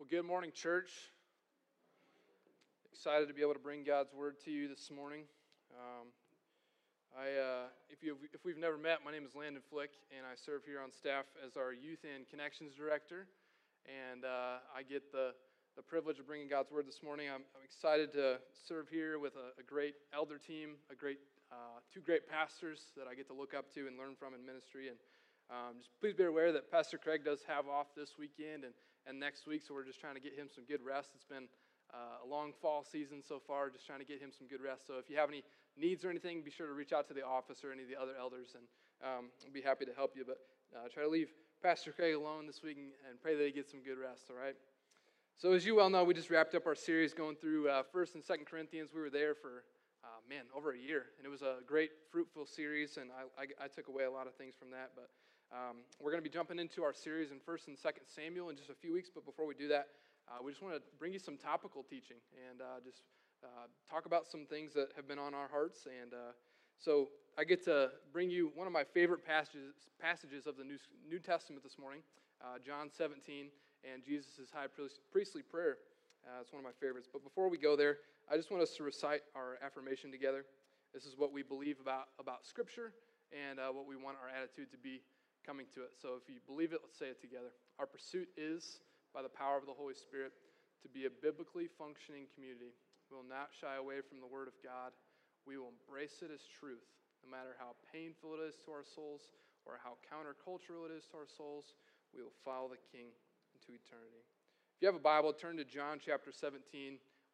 Well, good morning, church. Excited to be able to bring God's word to you this morning. Um, I, uh, if, you if we've never met, my name is Landon Flick, and I serve here on staff as our Youth and Connections Director. And uh, I get the, the privilege of bringing God's word this morning. I'm, I'm excited to serve here with a, a great elder team, a great uh, two great pastors that I get to look up to and learn from in ministry. And um, just please be aware that Pastor Craig does have off this weekend and, and next week, so we're just trying to get him some good rest. It's been uh, a long fall season so far, just trying to get him some good rest. So if you have any needs or anything, be sure to reach out to the office or any of the other elders, and um, I'll be happy to help you. But uh, try to leave Pastor Craig alone this week and, and, pray that he gets some good rest, all right? So as you well know, we just wrapped up our series going through uh, 1st and 2nd Corinthians. We were there for uh, man, over a year. And it was a great, fruitful series, and I, I, I took away a lot of things from that. But um, we're going to be jumping into our series in 1st and 2nd Samuel in just a few weeks. But before we do that, uh, we just want to bring you some topical teaching and uh, just uh, talk about some things that have been on our hearts. And uh, so I get to bring you one of my favorite passages, passages of the New, New Testament this morning, uh, John 17, and Jesus' high priestly prayer. Uh, it's one of my favorites. But before we go there, I just want us to recite our affirmation together. This is what we believe about, about Scripture and what we want our attitude to be coming to it. So if you believe it, let's say it together. Our pursuit is, by the power of the Holy Spirit, to be a biblically functioning community. We will not shy away from the Word of God. We will embrace it as truth, no matter how painful it is to our souls or how countercultural it is to our souls. We will follow the King into eternity. If you have a Bible, turn to John chapter 17.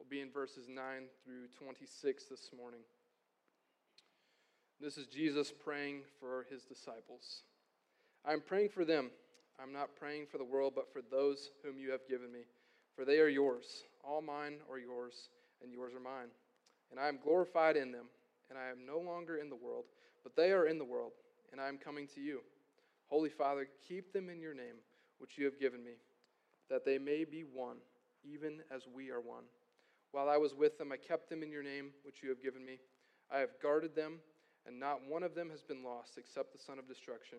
We'll be in verses 9 through 26 this morning. This is Jesus praying for his disciples. I'm praying for them. I'm not praying for the world, but for those whom you have given me. For they are yours. All mine are yours, and yours are mine. And I am glorified in them. And I am no longer in the world, but they are in the world, and I am coming to you. Holy Father, keep them in your name, which you have given me that they may be one, even as we are one. While I was with them, I kept them in your name, which you have given me. I have guarded them, and not one of them has been lost except the son of destruction,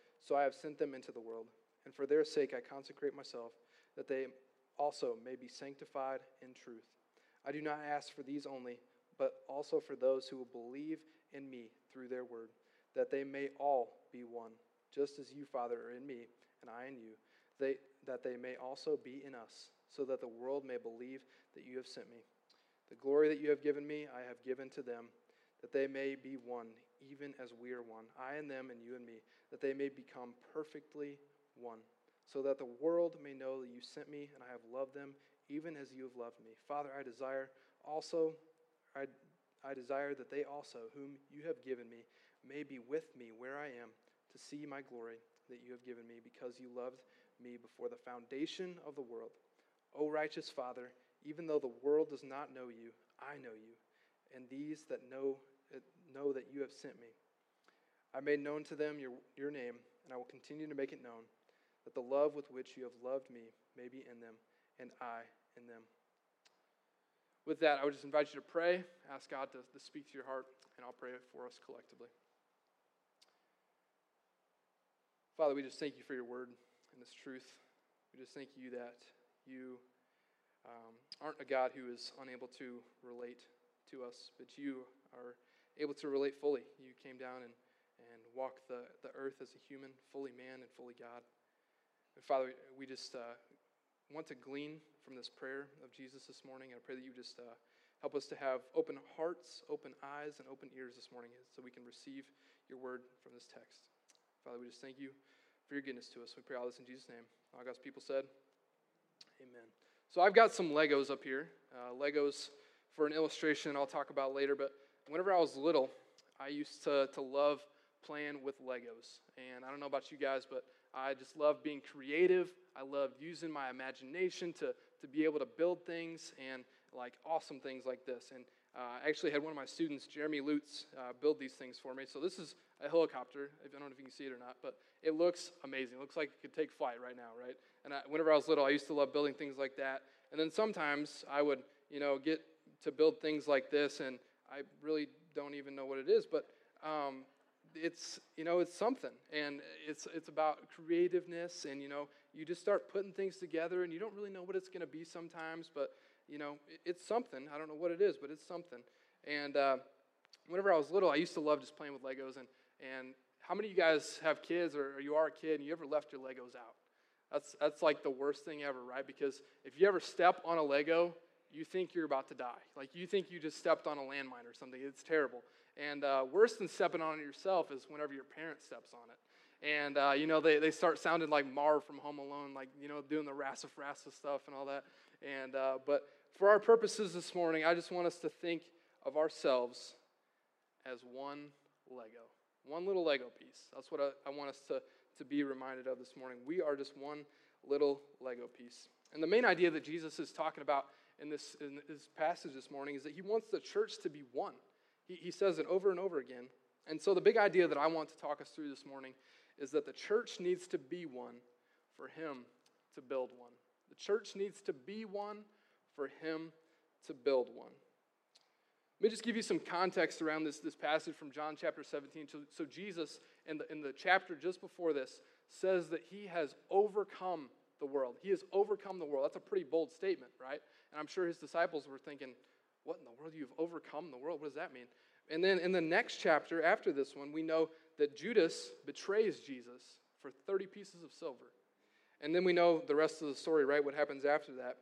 so I have sent them into the world. And for their sake I consecrate myself, that they also may be sanctified in truth. I do not ask for these only, but also for those who will believe in me through their word, that they may all be one, just as you, Father, are in me, and I in you they, that they may also be in us, so that the world may believe that you have sent me. The glory that you have given me, I have given to them, that they may be one, even as we are one, I and them, and you and me, that they may become perfectly one, so that the world may know that you sent me, and I have loved them, even as you have loved me. Father, I desire also, I, I desire that they also, whom you have given me, may be with me where I am, to see my glory that you have given me, because you loved me before the foundation of the world. O righteous Father, even though the world does not know you, I know you, and these that know, know that you have sent me. I made known to them your, your name, and I will continue to make it known, that the love with which you have loved me may be in them, and I in them. With that, I would just invite you to pray, ask God to, to speak to your heart, and I'll pray for us collectively. Father, we just thank you for your word and this truth. We just thank you that you um, aren't a God who is unable to relate to us, but you are able to relate fully. You came down and, and walked the, the earth as a human, fully man and fully God. And Father, we just uh, want to glean from this prayer of Jesus this morning, and I pray that you just uh, help us to have open hearts, open eyes, and open ears this morning so we can receive your word from this text. Father, we just thank you for your goodness to us. We pray all this in Jesus' name. All God's people said, Amen. So I've got some Legos up here. Uh, Legos for an illustration I'll talk about later. But whenever I was little, I used to, to love playing with Legos. And I don't know about you guys, but I just love being creative. I love using my imagination to, to be able to build things and like awesome things like this. And uh, I actually had one of my students, Jeremy Lutz, uh, build these things for me. So this is a helicopter. I don't know if you can see it or not, but it looks amazing. It looks like it could take flight right now, right? And I, whenever I was little, I used to love building things like that. And then sometimes I would, you know, get to build things like this, and I really don't even know what it is, but um, it's you know it's something, and it's it's about creativeness, and you know you just start putting things together, and you don't really know what it's going to be sometimes, but you know it's something. I don't know what it is, but it's something. And uh, whenever I was little, I used to love just playing with Legos, and and how many of you guys have kids, or, or you are a kid, and you ever left your Legos out? That's that's like the worst thing ever, right? Because if you ever step on a Lego you think you're about to die. Like you think you just stepped on a landmine or something. It's terrible. And uh, worse than stepping on it yourself is whenever your parent steps on it. And, uh, you know, they, they start sounding like Marv from Home Alone, like, you know, doing the rassa stuff and all that. And, uh, but for our purposes this morning, I just want us to think of ourselves as one Lego, one little Lego piece. That's what I, I want us to, to be reminded of this morning. We are just one little Lego piece. And the main idea that Jesus is talking about in this, in this passage this morning is that he wants the church to be one. He, he says it over and over again. And so, the big idea that I want to talk us through this morning is that the church needs to be one for him to build one. The church needs to be one for him to build one. Let me just give you some context around this, this passage from John chapter 17. So, so Jesus, in the, in the chapter just before this, says that he has overcome the world. He has overcome the world. That's a pretty bold statement, right? And I'm sure his disciples were thinking, What in the world? You've overcome the world? What does that mean? And then in the next chapter, after this one, we know that Judas betrays Jesus for 30 pieces of silver. And then we know the rest of the story, right? What happens after that.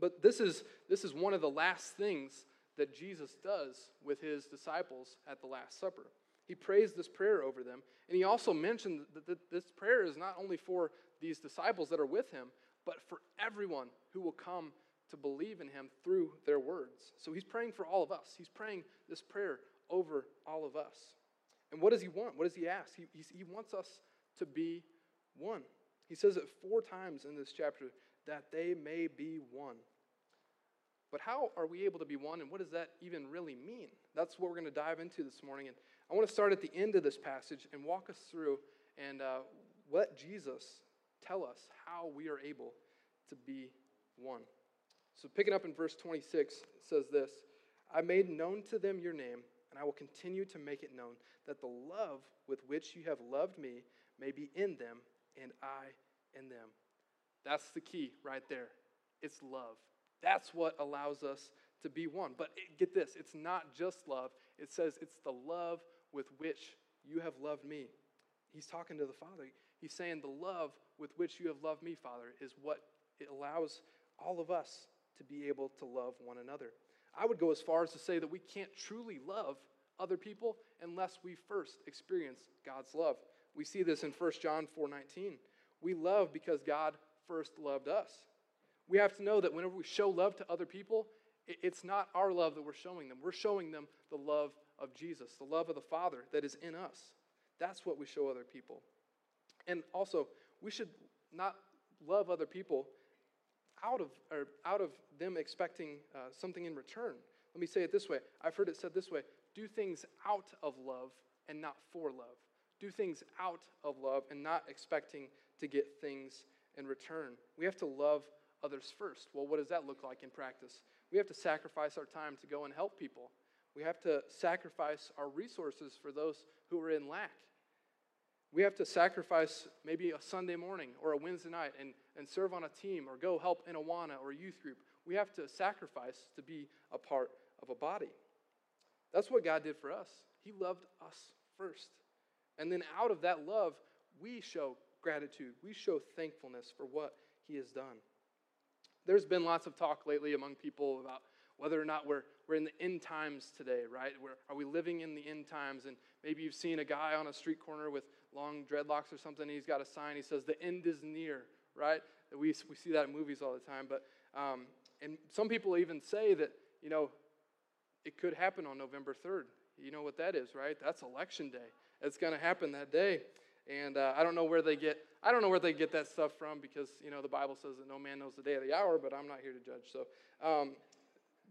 But this is, this is one of the last things that Jesus does with his disciples at the Last Supper. He prays this prayer over them. And he also mentioned that this prayer is not only for these disciples that are with him, but for everyone who will come to believe in him through their words. So he's praying for all of us. He's praying this prayer over all of us. And what does he want? What does he ask? He, he wants us to be one. He says it four times in this chapter that they may be one. But how are we able to be one, and what does that even really mean? That's what we're going to dive into this morning. And I want to start at the end of this passage and walk us through and uh, let Jesus tell us how we are able to be one. So, picking up in verse 26, it says this I made known to them your name, and I will continue to make it known, that the love with which you have loved me may be in them, and I in them. That's the key right there. It's love. That's what allows us to be one. But get this it's not just love, it says it's the love with which you have loved me. He's talking to the Father. He's saying, The love with which you have loved me, Father, is what it allows all of us to be able to love one another. I would go as far as to say that we can't truly love other people unless we first experience God's love. We see this in 1 John 4:19. We love because God first loved us. We have to know that whenever we show love to other people, it's not our love that we're showing them. We're showing them the love of Jesus, the love of the Father that is in us. That's what we show other people. And also, we should not love other people out of, or out of them expecting uh, something in return. Let me say it this way I've heard it said this way do things out of love and not for love. Do things out of love and not expecting to get things in return. We have to love others first. Well, what does that look like in practice? We have to sacrifice our time to go and help people. We have to sacrifice our resources for those who are in lack. We have to sacrifice maybe a Sunday morning or a Wednesday night and, and serve on a team or go help in a Awana or a youth group. We have to sacrifice to be a part of a body. That's what God did for us. He loved us first. And then out of that love, we show gratitude. We show thankfulness for what He has done. There's been lots of talk lately among people about whether or not we're, we're in the end times today, right? We're, are we living in the end times? And maybe you've seen a guy on a street corner with long dreadlocks or something. he's got a sign. He says, The end is near, right? We, we see that in movies all the time. But, um, and some people even say that, you know, it could happen on November 3rd. You know what that is, right? That's election day. It's going to happen that day. And uh, I don't know where they get I don't know where they get that stuff from because you know the Bible says that no man knows the day or the hour, but I'm not here to judge. So um,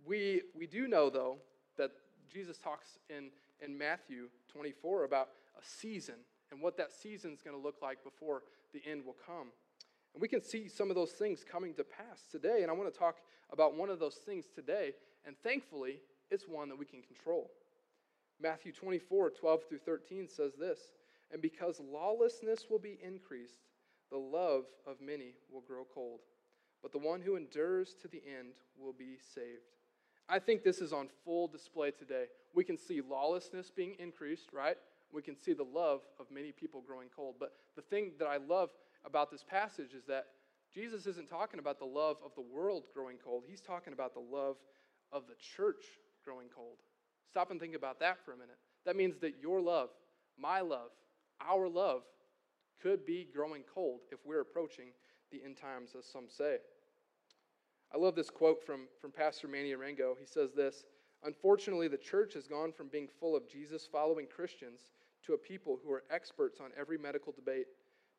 we we do know though that Jesus talks in in Matthew 24 about a season and what that season is going to look like before the end will come. And we can see some of those things coming to pass today. And I want to talk about one of those things today. And thankfully, it's one that we can control. Matthew 24, 12 through 13 says this And because lawlessness will be increased, the love of many will grow cold. But the one who endures to the end will be saved. I think this is on full display today. We can see lawlessness being increased, right? We can see the love of many people growing cold. But the thing that I love about this passage is that Jesus isn't talking about the love of the world growing cold. He's talking about the love of the church growing cold. Stop and think about that for a minute. That means that your love, my love, our love could be growing cold if we're approaching the end times, as some say. I love this quote from, from Pastor Manny Arango. He says this Unfortunately, the church has gone from being full of Jesus following Christians to a people who are experts on every medical debate.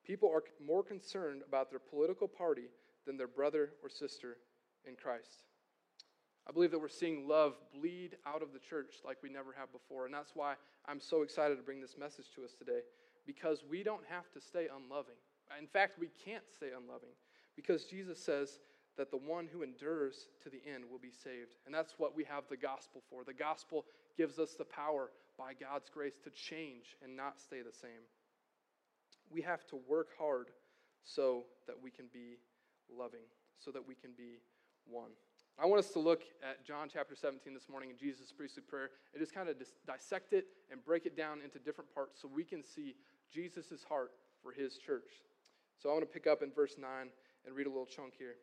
People are more concerned about their political party than their brother or sister in Christ. I believe that we're seeing love bleed out of the church like we never have before. And that's why I'm so excited to bring this message to us today because we don't have to stay unloving. In fact, we can't stay unloving because Jesus says that the one who endures to the end will be saved. And that's what we have the gospel for. The gospel gives us the power by God's grace to change and not stay the same. We have to work hard so that we can be loving, so that we can be one. I want us to look at John chapter 17 this morning in Jesus' priestly prayer and just kind of dis- dissect it and break it down into different parts so we can see Jesus' heart for his church. So I want to pick up in verse 9 and read a little chunk here.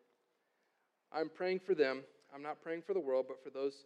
I'm praying for them. I'm not praying for the world, but for those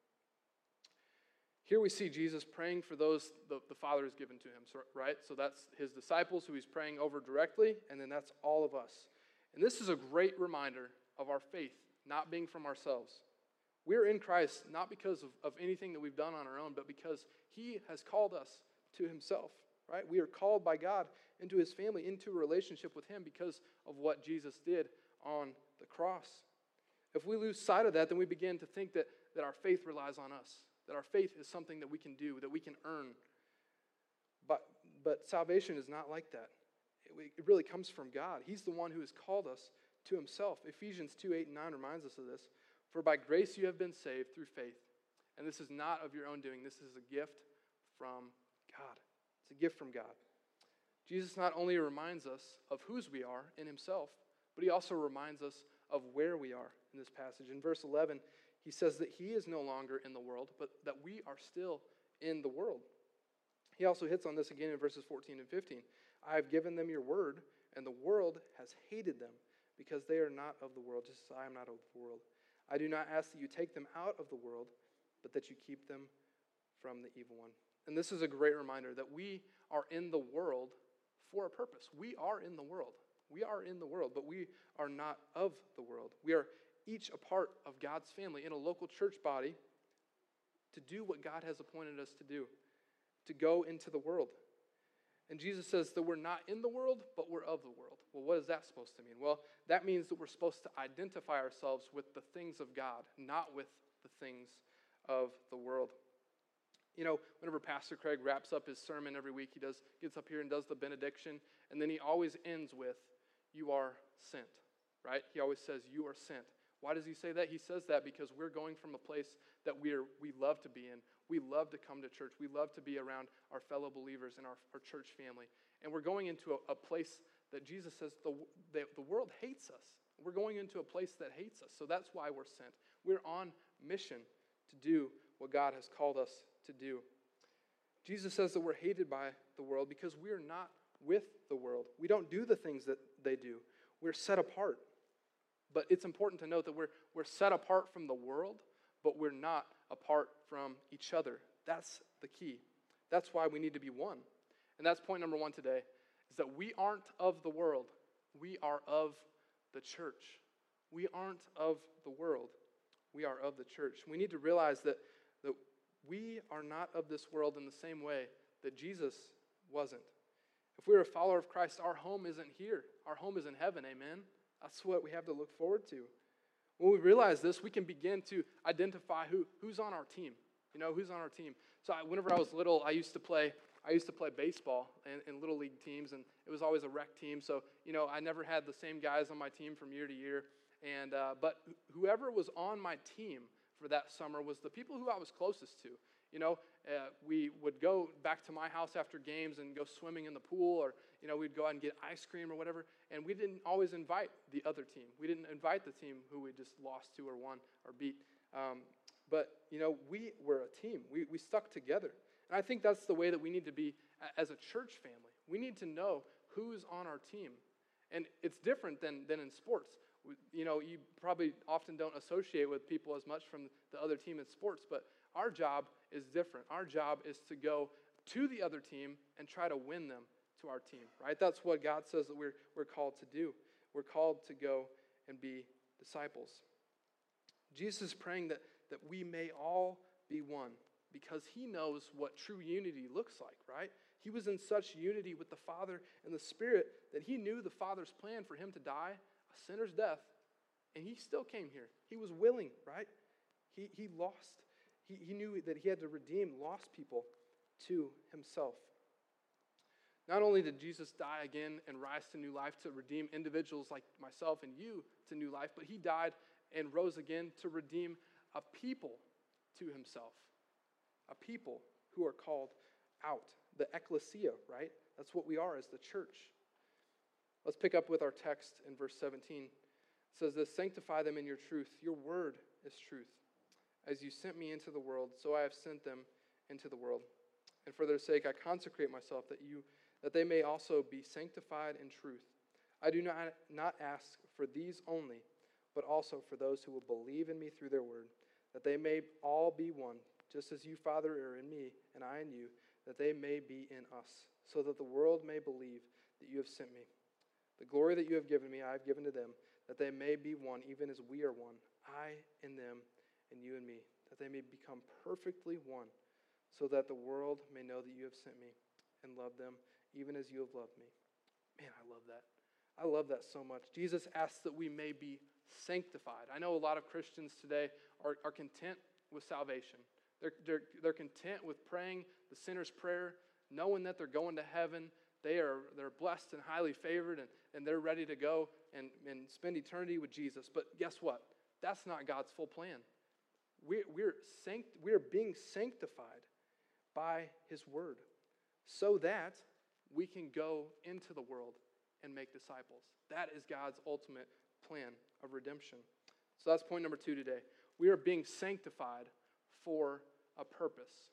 Here we see Jesus praying for those the, the Father has given to him, right? So that's his disciples who he's praying over directly, and then that's all of us. And this is a great reminder of our faith not being from ourselves. We're in Christ not because of, of anything that we've done on our own, but because he has called us to himself, right? We are called by God into his family, into a relationship with him because of what Jesus did on the cross. If we lose sight of that, then we begin to think that, that our faith relies on us that our faith is something that we can do, that we can earn. But, but salvation is not like that. It, it really comes from God. He's the one who has called us to himself. Ephesians 2 8 and 9 reminds us of this. For by grace you have been saved through faith. And this is not of your own doing, this is a gift from God. It's a gift from God. Jesus not only reminds us of whose we are in himself, but he also reminds us of where we are in this passage. In verse 11, he says that he is no longer in the world, but that we are still in the world. He also hits on this again in verses 14 and 15. I have given them your word, and the world has hated them because they are not of the world, just as I am not of the world. I do not ask that you take them out of the world, but that you keep them from the evil one. And this is a great reminder that we are in the world for a purpose. We are in the world. We are in the world, but we are not of the world. We are each a part of God's family in a local church body to do what God has appointed us to do, to go into the world. And Jesus says that we're not in the world, but we're of the world. Well, what is that supposed to mean? Well, that means that we're supposed to identify ourselves with the things of God, not with the things of the world. You know, whenever Pastor Craig wraps up his sermon every week, he does gets up here and does the benediction, and then he always ends with, "You are sent." Right? He always says, "You are sent." Why does he say that? He says that because we're going from a place that we're, we love to be in. We love to come to church. We love to be around our fellow believers and our, our church family. And we're going into a, a place that Jesus says the, the, the world hates us. We're going into a place that hates us. So that's why we're sent. We're on mission to do what God has called us to do. Jesus says that we're hated by the world because we're not with the world. We don't do the things that they do. We're set apart. But it's important to note that we're, we're set apart from the world, but we're not apart from each other. That's the key. That's why we need to be one. And that's point number one today is that we aren't of the world. We are of the church. We aren't of the world. We are of the church. We need to realize that, that we are not of this world in the same way that Jesus wasn't. If we're a follower of Christ, our home isn't here. Our home is in heaven, amen? That's what we have to look forward to. When we realize this, we can begin to identify who, who's on our team. You know, who's on our team. So I, whenever I was little, I used to play I used to play baseball in, in, little league teams, and it was always a rec team. So you know, I never had the same guys on my team from year to year. And uh, but whoever was on my team for that summer was the people who I was closest to. You know, uh, we would go back to my house after games and go swimming in the pool, or you know, we'd go out and get ice cream or whatever. And we didn't always invite the other team. We didn't invite the team who we just lost to or won or beat. Um, but you know, we were a team. We we stuck together. And I think that's the way that we need to be as a church family. We need to know who's on our team. And it's different than, than in sports. You know, you probably often don't associate with people as much from the other team in sports, but our job is different. Our job is to go to the other team and try to win them to our team, right? That's what God says that we're, we're called to do. We're called to go and be disciples. Jesus is praying that, that we may all be one because he knows what true unity looks like, right? He was in such unity with the Father and the Spirit that he knew the Father's plan for him to die a sinner's death, and he still came here. He was willing, right? He, he lost, he, he knew that he had to redeem lost people to himself. Not only did Jesus die again and rise to new life to redeem individuals like myself and you to new life, but he died and rose again to redeem a people to himself a people who are called out. The ecclesia, right? That's what we are as the church. Let's pick up with our text in verse 17. It says this Sanctify them in your truth. Your word is truth. As you sent me into the world, so I have sent them into the world. And for their sake I consecrate myself that you that they may also be sanctified in truth. I do not, not ask for these only, but also for those who will believe in me through their word, that they may all be one, just as you, Father, are in me, and I in you, that they may be in us, so that the world may believe that you have sent me. The glory that you have given me, I have given to them, that they may be one, even as we are one, I in them, and you and me, that they may become perfectly one, so that the world may know that you have sent me and love them, even as you have loved me. Man, I love that. I love that so much. Jesus asks that we may be sanctified. I know a lot of Christians today are, are content with salvation. They're, they're, they're content with praying the sinner's prayer, knowing that they're going to heaven. They are they're blessed and highly favored, and, and they're ready to go and, and spend eternity with Jesus. But guess what? That's not God's full plan. We're, we're, sanct, we're being sanctified by His Word so that we can go into the world and make disciples. That is God's ultimate plan of redemption. So that's point number two today. We are being sanctified for a purpose.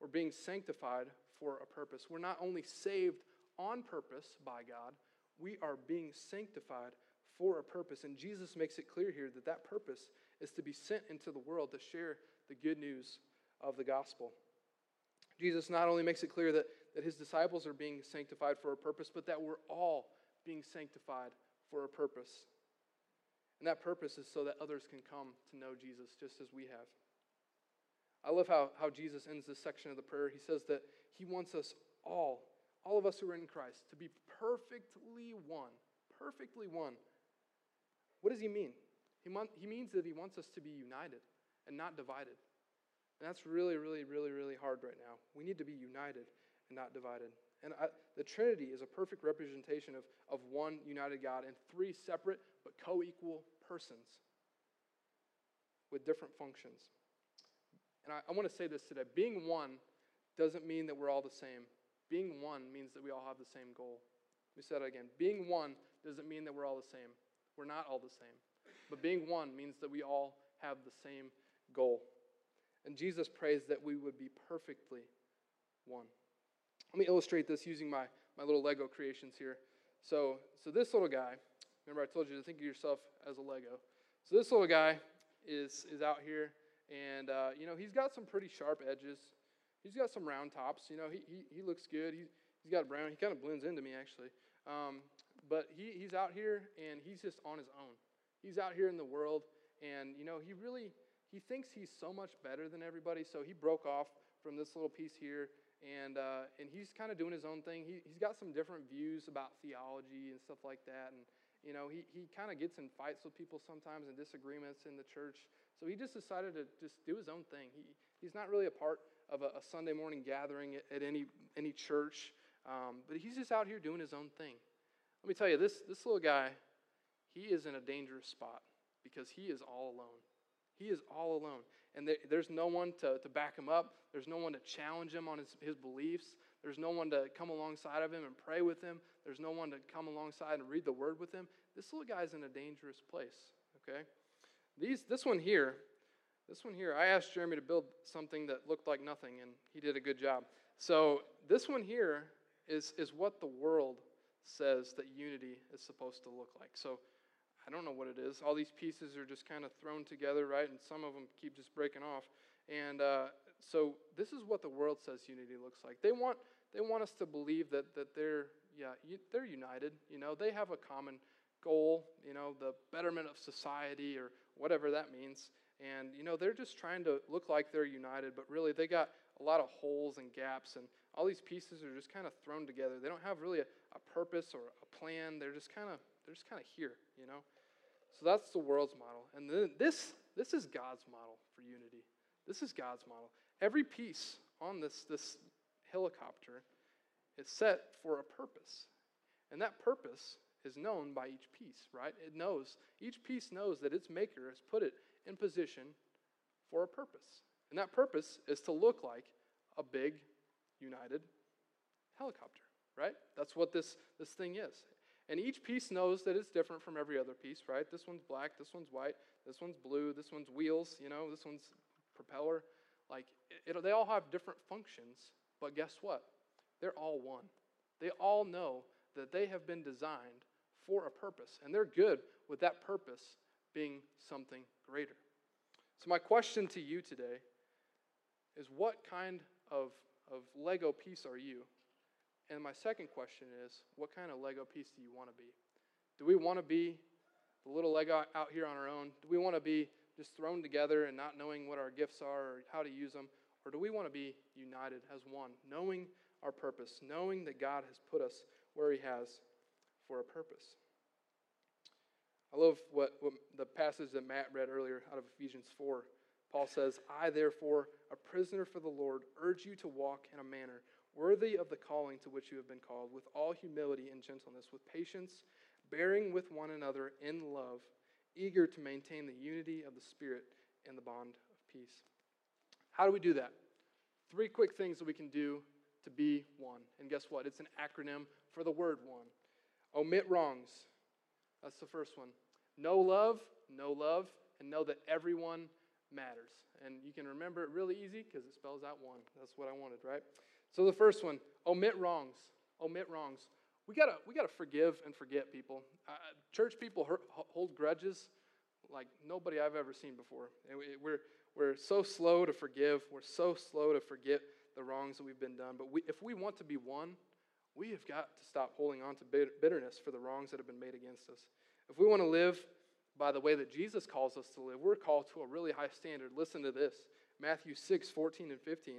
We're being sanctified for a purpose. We're not only saved on purpose by God, we are being sanctified for a purpose. And Jesus makes it clear here that that purpose is to be sent into the world to share the good news of the gospel. Jesus not only makes it clear that, that his disciples are being sanctified for a purpose, but that we're all being sanctified for a purpose. And that purpose is so that others can come to know Jesus just as we have. I love how, how Jesus ends this section of the prayer. He says that he wants us all, all of us who are in Christ, to be perfectly one. Perfectly one. What does he mean? He, want, he means that he wants us to be united and not divided. And that's really, really, really, really hard right now. We need to be united and not divided. And I, the Trinity is a perfect representation of, of one united God and three separate but co equal persons. with different functions. And I, I want to say this today being one doesn't mean that we're all the same. Being one means that we all have the same goal. Let me say that again. Being one doesn't mean that we're all the same. We're not all the same. But being one means that we all have the same goal. And Jesus prays that we would be perfectly one. Let me illustrate this using my, my little Lego creations here. So, so this little guy, remember I told you to think of yourself as a Lego. So this little guy is, is out here, and uh, you know he's got some pretty sharp edges. He's got some round tops. You know he, he, he looks good. He, he's got brown. He kind of blends into me actually. Um, but he, he's out here and he's just on his own. He's out here in the world, and you know he really he thinks he's so much better than everybody. So he broke off from this little piece here and uh, and he's kind of doing his own thing. He, he's got some different views about theology and stuff like that, and you know he, he kind of gets in fights with people sometimes and disagreements in the church. So he just decided to just do his own thing. He he's not really a part of a, a Sunday morning gathering at, at, any any church, um, but he's just out here doing his own thing. Let me tell you, this this little guy, he is in a dangerous spot because he is all alone. He is all alone. And there, there's no one to, to back him up. There's no one to challenge him on his, his beliefs. There's no one to come alongside of him and pray with him. There's no one to come alongside and read the word with him. This little guy's in a dangerous place, okay? These, this one here, this one here, I asked Jeremy to build something that looked like nothing, and he did a good job. So this one here is, is what the world says that unity is supposed to look like. So I don't know what it is. All these pieces are just kind of thrown together, right? And some of them keep just breaking off. And uh, so this is what the world says unity looks like. They want they want us to believe that that they're yeah they're united. You know they have a common goal. You know the betterment of society or whatever that means. And you know they're just trying to look like they're united, but really they got a lot of holes and gaps, and all these pieces are just kind of thrown together. They don't have really a, a purpose or a plan. They're just kind of they're just kind of here, you know. So that's the world's model. And then this, this is God's model for unity. This is God's model. Every piece on this, this helicopter is set for a purpose. And that purpose is known by each piece, right? It knows, each piece knows that its maker has put it in position for a purpose. And that purpose is to look like a big, united helicopter, right? That's what this, this thing is. And each piece knows that it's different from every other piece, right? This one's black, this one's white, this one's blue, this one's wheels, you know, this one's propeller. Like, it, they all have different functions, but guess what? They're all one. They all know that they have been designed for a purpose, and they're good with that purpose being something greater. So, my question to you today is what kind of, of Lego piece are you? And my second question is what kind of Lego piece do you want to be? Do we want to be the little Lego out here on our own? Do we want to be just thrown together and not knowing what our gifts are or how to use them? Or do we want to be united as one, knowing our purpose, knowing that God has put us where He has for a purpose? I love what, what the passage that Matt read earlier out of Ephesians 4. Paul says, I, therefore, a prisoner for the Lord, urge you to walk in a manner worthy of the calling to which you have been called, with all humility and gentleness, with patience, bearing with one another in love, eager to maintain the unity of the Spirit and the bond of peace. How do we do that? Three quick things that we can do to be one. And guess what? It's an acronym for the word one. Omit wrongs. That's the first one. No love, no love, and know that everyone matters. And you can remember it really easy because it spells out one. That's what I wanted, right? So the first one, omit wrongs. Omit wrongs. We gotta we gotta forgive and forget people. Uh, church people hurt, hold grudges like nobody I've ever seen before. We're we're so slow to forgive. We're so slow to forget the wrongs that we've been done. But we, if we want to be one, we have got to stop holding on to bitterness for the wrongs that have been made against us. If we want to live by the way that Jesus calls us to live, we're called to a really high standard. Listen to this Matthew 6, 14 and 15.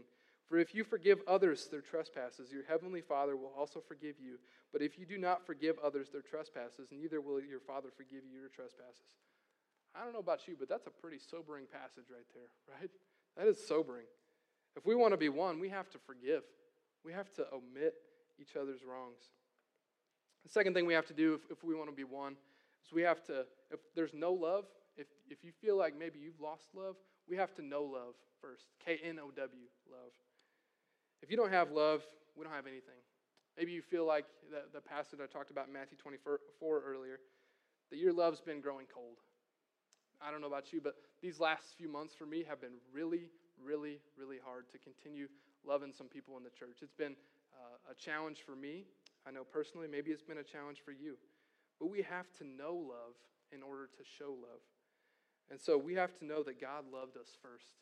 For if you forgive others their trespasses, your heavenly Father will also forgive you. But if you do not forgive others their trespasses, neither will your Father forgive you your trespasses. I don't know about you, but that's a pretty sobering passage right there, right? That is sobering. If we want to be one, we have to forgive. We have to omit each other's wrongs. The second thing we have to do if, if we want to be one is we have to, if there's no love if, if you feel like maybe you've lost love, we have to know love first. K N O W, love. If you don't have love, we don't have anything. Maybe you feel like the, the passage I talked about in Matthew 24 earlier, that your love's been growing cold. I don't know about you, but these last few months for me have been really, really, really hard to continue loving some people in the church. It's been uh, a challenge for me. I know personally, maybe it's been a challenge for you. But we have to know love in order to show love. And so we have to know that God loved us first.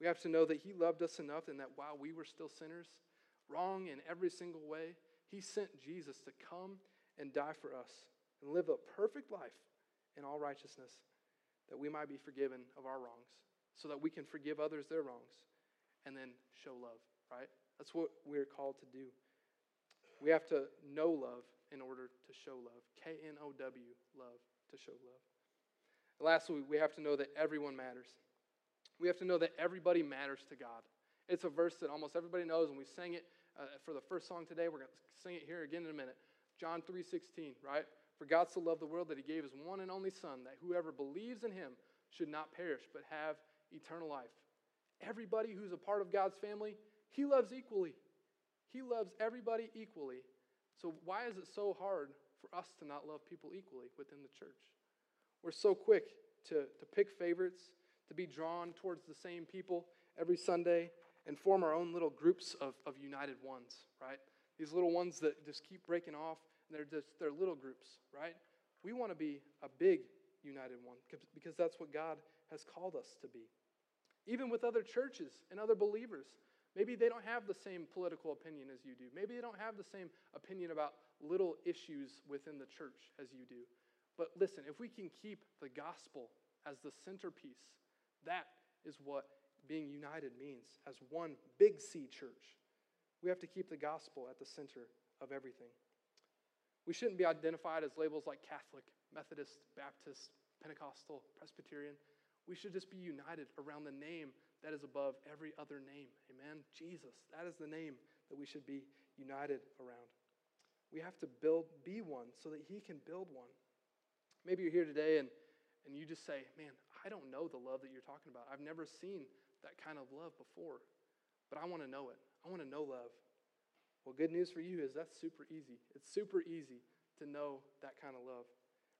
We have to know that He loved us enough and that while we were still sinners, wrong in every single way, He sent Jesus to come and die for us and live a perfect life in all righteousness that we might be forgiven of our wrongs so that we can forgive others their wrongs and then show love, right? That's what we're called to do. We have to know love in order to show love. K N O W, love, to show love. And lastly, we have to know that everyone matters. We have to know that everybody matters to God. It's a verse that almost everybody knows, and we sang it uh, for the first song today. We're going to sing it here again in a minute. John 3:16, right? For God so loved the world that he gave his one and only son that whoever believes in him should not perish but have eternal life. Everybody who's a part of God's family, he loves equally. He loves everybody equally. So why is it so hard for us to not love people equally within the church? We're so quick to, to pick favorites, to be drawn towards the same people every Sunday, and form our own little groups of, of united ones, right? These little ones that just keep breaking off, and they're just they're little groups, right? We want to be a big united one because that's what God has called us to be. Even with other churches and other believers, maybe they don't have the same political opinion as you do. Maybe they don't have the same opinion about little issues within the church as you do. But listen, if we can keep the gospel as the centerpiece, that is what being united means as one big C church. We have to keep the gospel at the center of everything. We shouldn't be identified as labels like Catholic, Methodist, Baptist, Pentecostal, Presbyterian. We should just be united around the name that is above every other name. Amen. Jesus. That is the name that we should be united around. We have to build, be one so that He can build one. Maybe you're here today and, and you just say, Man, I don't know the love that you're talking about. I've never seen that kind of love before, but I want to know it. I want to know love. Well, good news for you is that's super easy. It's super easy to know that kind of love.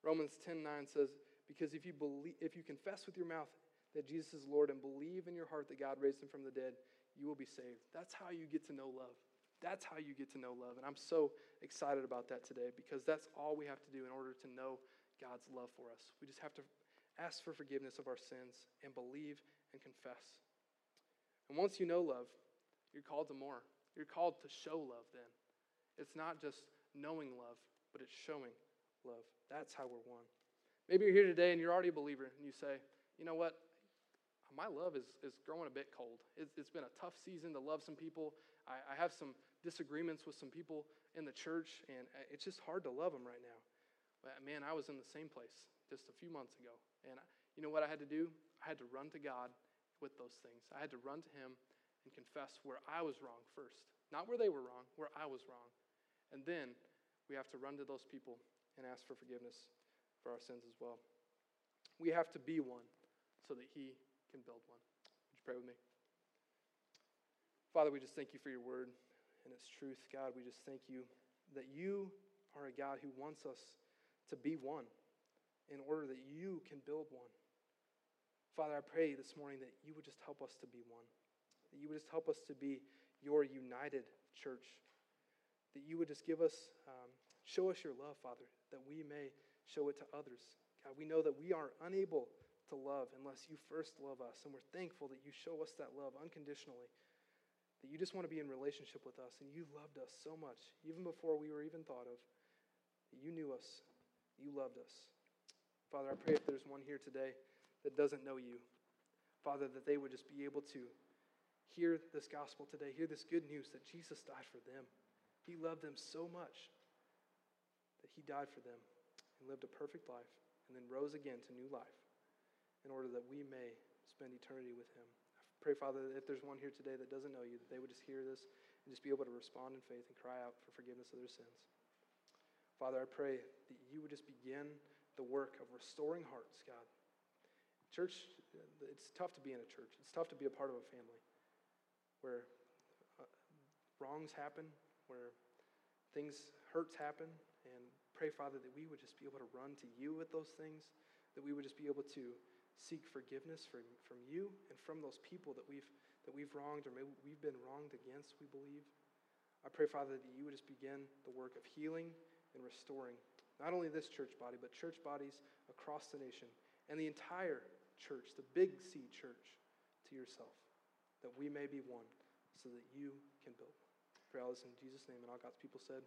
Romans 10 9 says, Because if you, believe, if you confess with your mouth that Jesus is Lord and believe in your heart that God raised him from the dead, you will be saved. That's how you get to know love. That's how you get to know love. And I'm so excited about that today because that's all we have to do in order to know God's love for us. We just have to ask for forgiveness of our sins and believe and confess. And once you know love, you're called to more. You're called to show love then. It's not just knowing love, but it's showing love. That's how we're one. Maybe you're here today and you're already a believer and you say, you know what? My love is, is growing a bit cold. It's, it's been a tough season to love some people. I, I have some disagreements with some people in the church, and uh, it's just hard to love them right now. Uh, man, I was in the same place just a few months ago. And you know what I had to do? I had to run to God with those things. I had to run to Him and confess where I was wrong first. Not where they were wrong, where I was wrong. And then we have to run to those people and ask for forgiveness for our sins as well. We have to be one so that He can build one. Would you pray with me? Father, we just thank you for your word and its truth. God, we just thank you that you are a God who wants us to be one in order that you can build one. Father, I pray this morning that you would just help us to be one, that you would just help us to be your united church, that you would just give us, um, show us your love, Father, that we may show it to others. God, we know that we are unable to love unless you first love us, and we're thankful that you show us that love unconditionally, that you just want to be in relationship with us, and you loved us so much, even before we were even thought of, you knew us, you loved us. Father, I pray if there's one here today that doesn't know you, Father, that they would just be able to hear this gospel today, hear this good news that Jesus died for them. He loved them so much that he died for them and lived a perfect life and then rose again to new life in order that we may spend eternity with him. I pray, Father, that if there's one here today that doesn't know you, that they would just hear this and just be able to respond in faith and cry out for forgiveness of their sins. Father, I pray that you would just begin the work of restoring hearts, God. Church, it's tough to be in a church. It's tough to be a part of a family where uh, wrongs happen, where things, hurts happen, and pray, Father, that we would just be able to run to you with those things, that we would just be able to seek forgiveness from, from you and from those people that we've, that we've wronged or maybe we've been wronged against, we believe. I pray, Father, that you would just begin the work of healing and restoring not only this church body, but church bodies across the nation and the entire church, the big C church, to yourself, that we may be one so that you can build. Pray all this in Jesus' name, and all God's people said.